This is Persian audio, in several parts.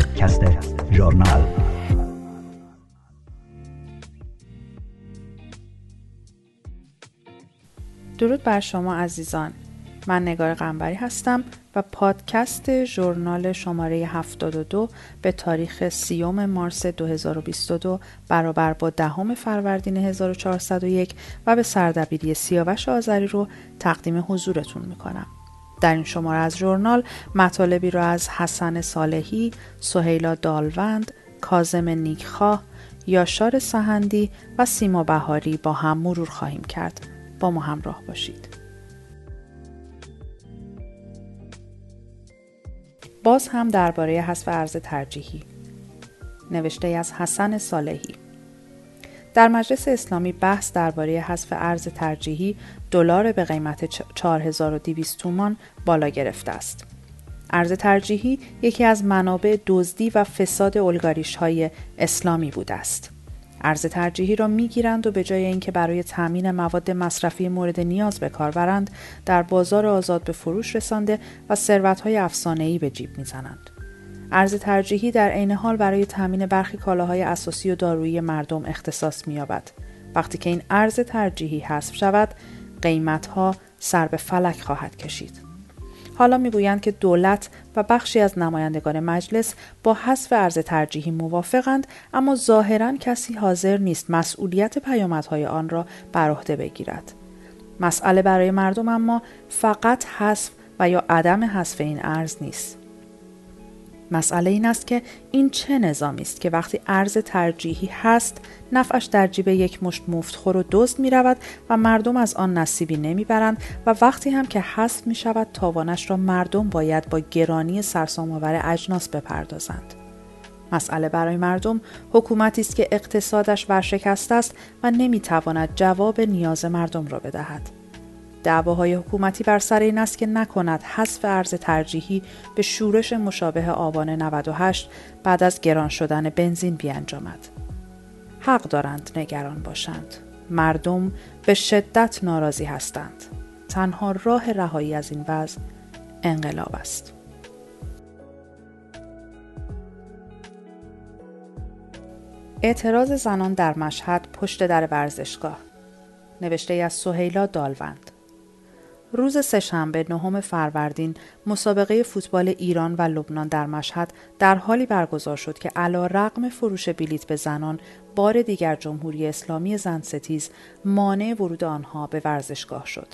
پادکست ژورنال درود بر شما عزیزان من نگار قنبری هستم و پادکست ژورنال شماره 72 به تاریخ سیوم مارس 2022 برابر با دهم فروردین 1401 و به سردبیری سیاوش آذری رو تقدیم حضورتون می‌کنم. در این شماره از ژورنال مطالبی را از حسن صالحی، سهیلا دالوند، کازم نیکخواه، یاشار سهندی و سیما بهاری با هم مرور خواهیم کرد. با ما همراه باشید. باز هم درباره حذف ارز ترجیحی نوشته از حسن صالحی در مجلس اسلامی بحث درباره حذف ارز ترجیحی دلار به قیمت 4200 تومان بالا گرفته است. ارز ترجیحی یکی از منابع دزدی و فساد الگاریش های اسلامی بوده است. ارز ترجیحی را می‌گیرند و به جای اینکه برای تامین مواد مصرفی مورد نیاز به کار برند در بازار آزاد به فروش رسانده و ثروتهای افسانه‌ای به جیب می‌زنند ارز ترجیحی در عین حال برای تامین برخی کالاهای اساسی و دارویی مردم اختصاص می‌یابد. وقتی که این ارز ترجیحی حذف شود قیمتها سر به فلک خواهد کشید. حالا می‌گویند که دولت و بخشی از نمایندگان مجلس با حذف ارز ترجیحی موافقند اما ظاهرا کسی حاضر نیست مسئولیت پیامدهای آن را بر عهده بگیرد. مسئله برای مردم اما فقط حذف و یا عدم حذف این ارز نیست. مسئله این است که این چه نظامی است که وقتی ارز ترجیحی هست نفعش در جیب یک مشت مفتخور و دزد می رود و مردم از آن نصیبی نمی برند و وقتی هم که هست می شود تاوانش را مردم باید با گرانی سرسام‌آور اجناس بپردازند. مسئله برای مردم حکومتی است که اقتصادش ورشکسته است و نمی‌تواند جواب نیاز مردم را بدهد. دعواهای حکومتی بر سر این است که نکند حذف ارز ترجیحی به شورش مشابه آبان 98 بعد از گران شدن بنزین بیانجامد. حق دارند نگران باشند. مردم به شدت ناراضی هستند. تنها راه رهایی از این وضع انقلاب است. اعتراض زنان در مشهد پشت در ورزشگاه نوشته از سهیلا دالوند روز سهشنبه نهم فروردین مسابقه فوتبال ایران و لبنان در مشهد در حالی برگزار شد که علا رقم فروش بلیت به زنان بار دیگر جمهوری اسلامی زن ستیز مانع ورود آنها به ورزشگاه شد.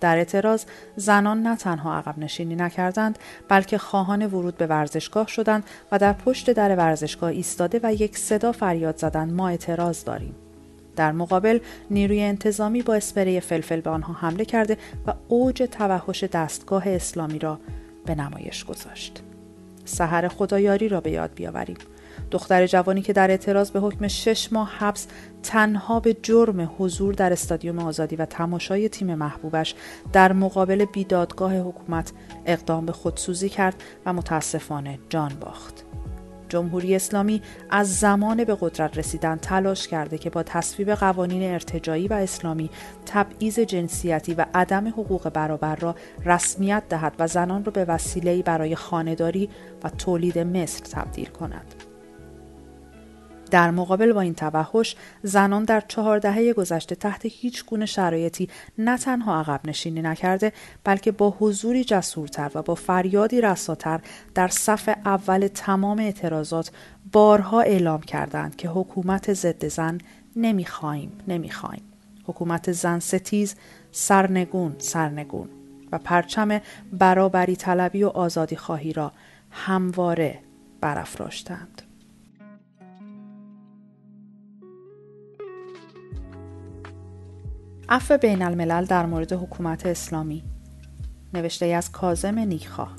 در اعتراض زنان نه تنها عقب نشینی نکردند بلکه خواهان ورود به ورزشگاه شدند و در پشت در ورزشگاه ایستاده و یک صدا فریاد زدند ما اعتراض داریم در مقابل نیروی انتظامی با اسپری فلفل به آنها حمله کرده و اوج توحش دستگاه اسلامی را به نمایش گذاشت. سحر خدایاری را به یاد بیاوریم. دختر جوانی که در اعتراض به حکم شش ماه حبس تنها به جرم حضور در استادیوم آزادی و تماشای تیم محبوبش در مقابل بیدادگاه حکومت اقدام به خودسوزی کرد و متاسفانه جان باخت. جمهوری اسلامی از زمان به قدرت رسیدن تلاش کرده که با تصویب قوانین ارتجایی و اسلامی تبعیض جنسیتی و عدم حقوق برابر را رسمیت دهد و زنان را به وسیله‌ای برای خانهداری و تولید مثل تبدیل کند. در مقابل با این توحش زنان در چهار دهه گذشته تحت هیچ گونه شرایطی نه تنها عقب نشینی نکرده بلکه با حضوری جسورتر و با فریادی رساتر در صف اول تمام اعتراضات بارها اعلام کردند که حکومت ضد زن نمی‌خواهیم نمی‌خواهیم حکومت زن ستیز سرنگون سرنگون و پرچم برابری طلبی و آزادی خواهی را همواره برافراشتند. عفو بین الملل در مورد حکومت اسلامی. نوشته از کازم نیکخواه.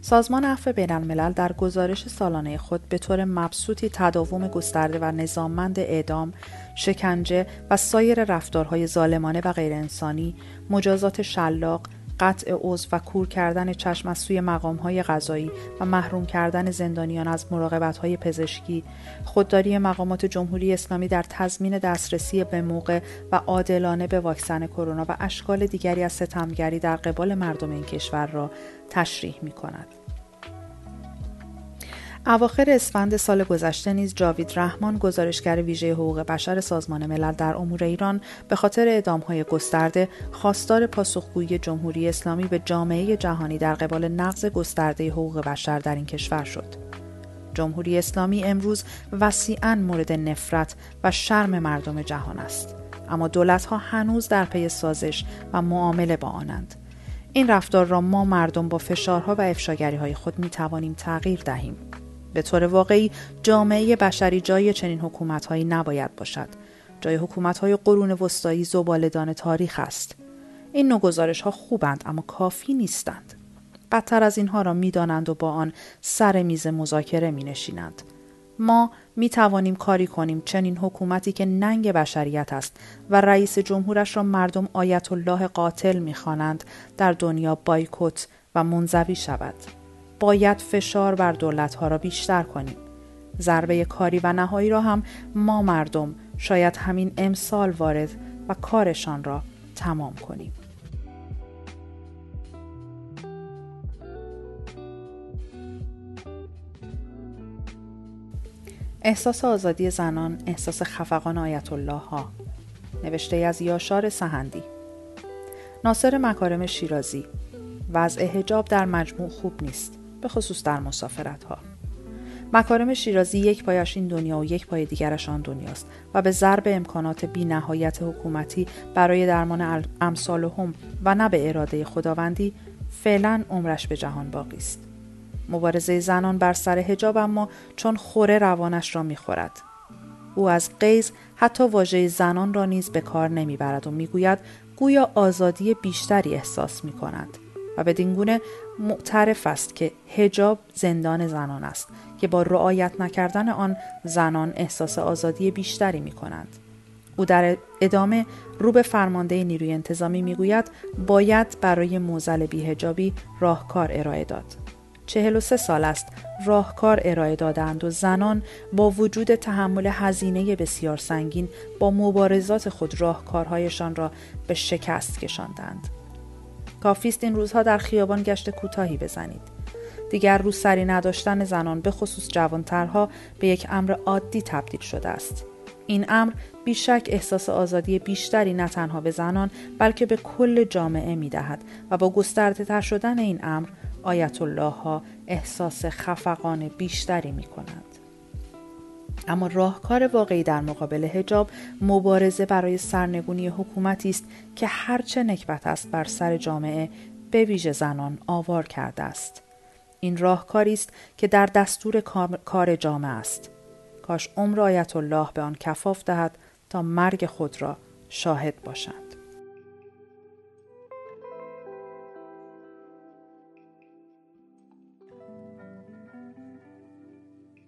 سازمان عفو بین الملل در گزارش سالانه خود به طور مبسوطی تداوم گسترده و نظاممند اعدام، شکنجه و سایر رفتارهای ظالمانه و غیرانسانی، مجازات شلاق، قطع عضو و کور کردن چشم از سوی های غذایی و محروم کردن زندانیان از های پزشکی، خودداری مقامات جمهوری اسلامی در تضمین دسترسی به موقع و عادلانه به واکسن کرونا و اشکال دیگری از ستمگری در قبال مردم این کشور را تشریح می کند. اواخر اسفند سال گذشته نیز جاوید رحمان گزارشگر ویژه حقوق بشر سازمان ملل در امور ایران به خاطر اعدامهای گسترده خواستار پاسخگویی جمهوری اسلامی به جامعه جهانی در قبال نقض گسترده حقوق بشر در این کشور شد. جمهوری اسلامی امروز وسیعا مورد نفرت و شرم مردم جهان است. اما دولتها هنوز در پی سازش و معامله با آنند. این رفتار را ما مردم با فشارها و افشاگری های خود می توانیم تغییر دهیم. به طور واقعی جامعه بشری جای چنین حکومتهایی نباید باشد جای حکومتهای قرون وسطایی زبالدان تاریخ است این نوع گزارش ها خوبند اما کافی نیستند بدتر از اینها را می‌دانند و با آن سر میز مذاکره می نشینند. ما می توانیم کاری کنیم چنین حکومتی که ننگ بشریت است و رئیس جمهورش را مردم آیت الله قاتل می خوانند در دنیا بایکوت و منزوی شود. باید فشار بر دولتها را بیشتر کنیم. ضربه کاری و نهایی را هم ما مردم شاید همین امسال وارد و کارشان را تمام کنیم. احساس آزادی زنان احساس خفقان آیت الله ها نوشته از یاشار سهندی ناصر مکارم شیرازی وضع هجاب در مجموع خوب نیست به خصوص در مسافرت ها مکارم شیرازی یک پایش این دنیا و یک پای دیگرش آن دنیاست و به ضرب امکانات بی نهایت حکومتی برای درمان امثال هم و نه به اراده خداوندی فعلا عمرش به جهان باقی است. مبارزه زنان بر سر هجاب اما چون خوره روانش را می‌خورد او از قیز حتی واژه زنان را نیز به کار نمی‌برد و می‌گوید گویا آزادی بیشتری احساس می کند و بدین گونه معترف است که هجاب زندان زنان است که با رعایت نکردن آن زنان احساس آزادی بیشتری می کنند. او در ادامه رو به فرمانده نیروی انتظامی می‌گوید باید برای موزل بیهجابی راهکار ارائه داد. چهل و سه سال است راهکار ارائه دادند و زنان با وجود تحمل هزینه بسیار سنگین با مبارزات خود راهکارهایشان را به شکست کشاندند. کافیست این روزها در خیابان گشت کوتاهی بزنید. دیگر رو سری نداشتن زنان به خصوص جوانترها به یک امر عادی تبدیل شده است. این امر بیشک احساس آزادی بیشتری نه تنها به زنان بلکه به کل جامعه می دهد و با گسترده تر شدن این امر آیت الله ها احساس خفقان بیشتری می کنند. اما راهکار واقعی در مقابل هجاب مبارزه برای سرنگونی حکومتی است که هرچه نکبت است بر سر جامعه به ویژه زنان آوار کرده است. این راهکاری است که در دستور کار جامعه است. کاش عمر آیت الله به آن کفاف دهد تا مرگ خود را شاهد باشند.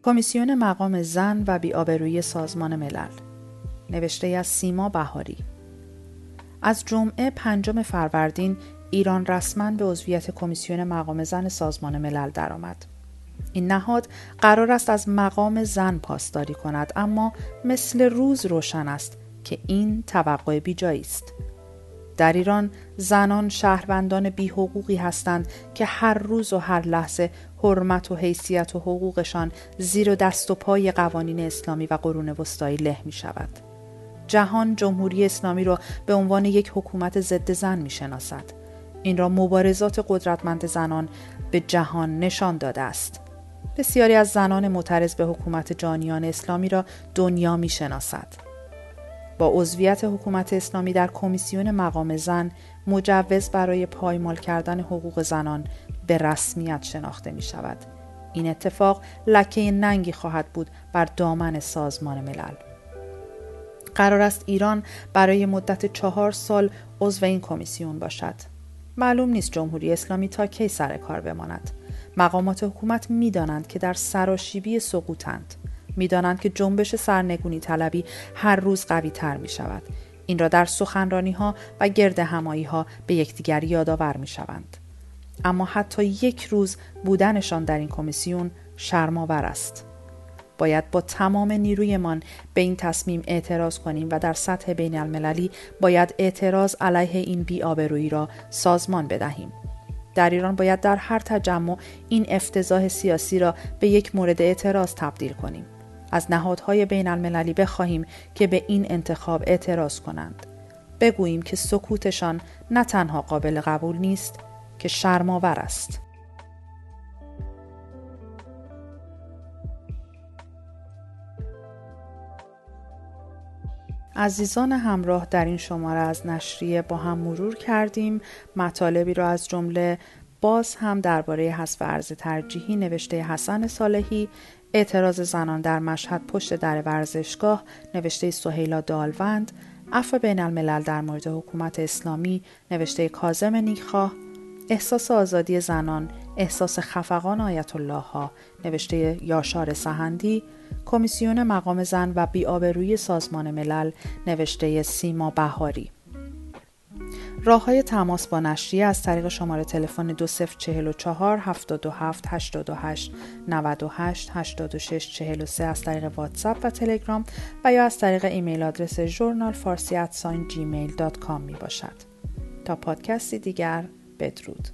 کمیسیون مقام زن و بیآبرویی سازمان ملل نوشته از سیما بهاری از جمعه پنجم فروردین ایران رسما به عضویت کمیسیون مقام زن سازمان ملل درآمد. این نهاد قرار است از مقام زن پاسداری کند اما مثل روز روشن است که این توقع بیجایی است. در ایران زنان شهروندان بی حقوقی هستند که هر روز و هر لحظه حرمت و حیثیت و حقوقشان زیر دست و پای قوانین اسلامی و قرون وسطایی له می شود. جهان جمهوری اسلامی را به عنوان یک حکومت ضد زن می شناسد. این را مبارزات قدرتمند زنان به جهان نشان داده است. بسیاری از زنان معترض به حکومت جانیان اسلامی را دنیا می شناسد. با عضویت حکومت اسلامی در کمیسیون مقام زن مجوز برای پایمال کردن حقوق زنان به رسمیت شناخته می شود. این اتفاق لکه ننگی خواهد بود بر دامن سازمان ملل. قرار است ایران برای مدت چهار سال عضو این کمیسیون باشد. معلوم نیست جمهوری اسلامی تا کی سر کار بماند. مقامات حکومت می‌دانند که در سراشیبی سقوطند. می‌دانند که جنبش سرنگونی طلبی هر روز قوی تر می شود. این را در سخنرانی ها و گرد همایی ها به یکدیگر یادآور می شوند. اما حتی یک روز بودنشان در این کمیسیون شرماور است. باید با تمام نیرویمان به این تصمیم اعتراض کنیم و در سطح بین المللی باید اعتراض علیه این بیآبرویی را سازمان بدهیم. در ایران باید در هر تجمع این افتضاح سیاسی را به یک مورد اعتراض تبدیل کنیم. از نهادهای بین المللی بخواهیم که به این انتخاب اعتراض کنند. بگوییم که سکوتشان نه تنها قابل قبول نیست که شرماور است. عزیزان همراه در این شماره از نشریه با هم مرور کردیم مطالبی را از جمله باز هم درباره حذف ارز ترجیحی نوشته حسن صالحی اعتراض زنان در مشهد پشت در ورزشگاه نوشته سهیلا دالوند عفو بین الملل در مورد حکومت اسلامی نوشته کازم نیکخواه احساس آزادی زنان احساس خفقان آیت الله ها نوشته یاشار سهندی کمیسیون مقام زن و بیآبرویی سازمان ملل نوشته سیما بهاری. راه های تماس با نشریه از طریق شماره تلفن 2044 77 88 98 86 43 از طریق واتساپ و تلگرام و یا از طریق ایمیل آدرس ژورنال فارسی می باشد. تا پادکستی دیگر بدرود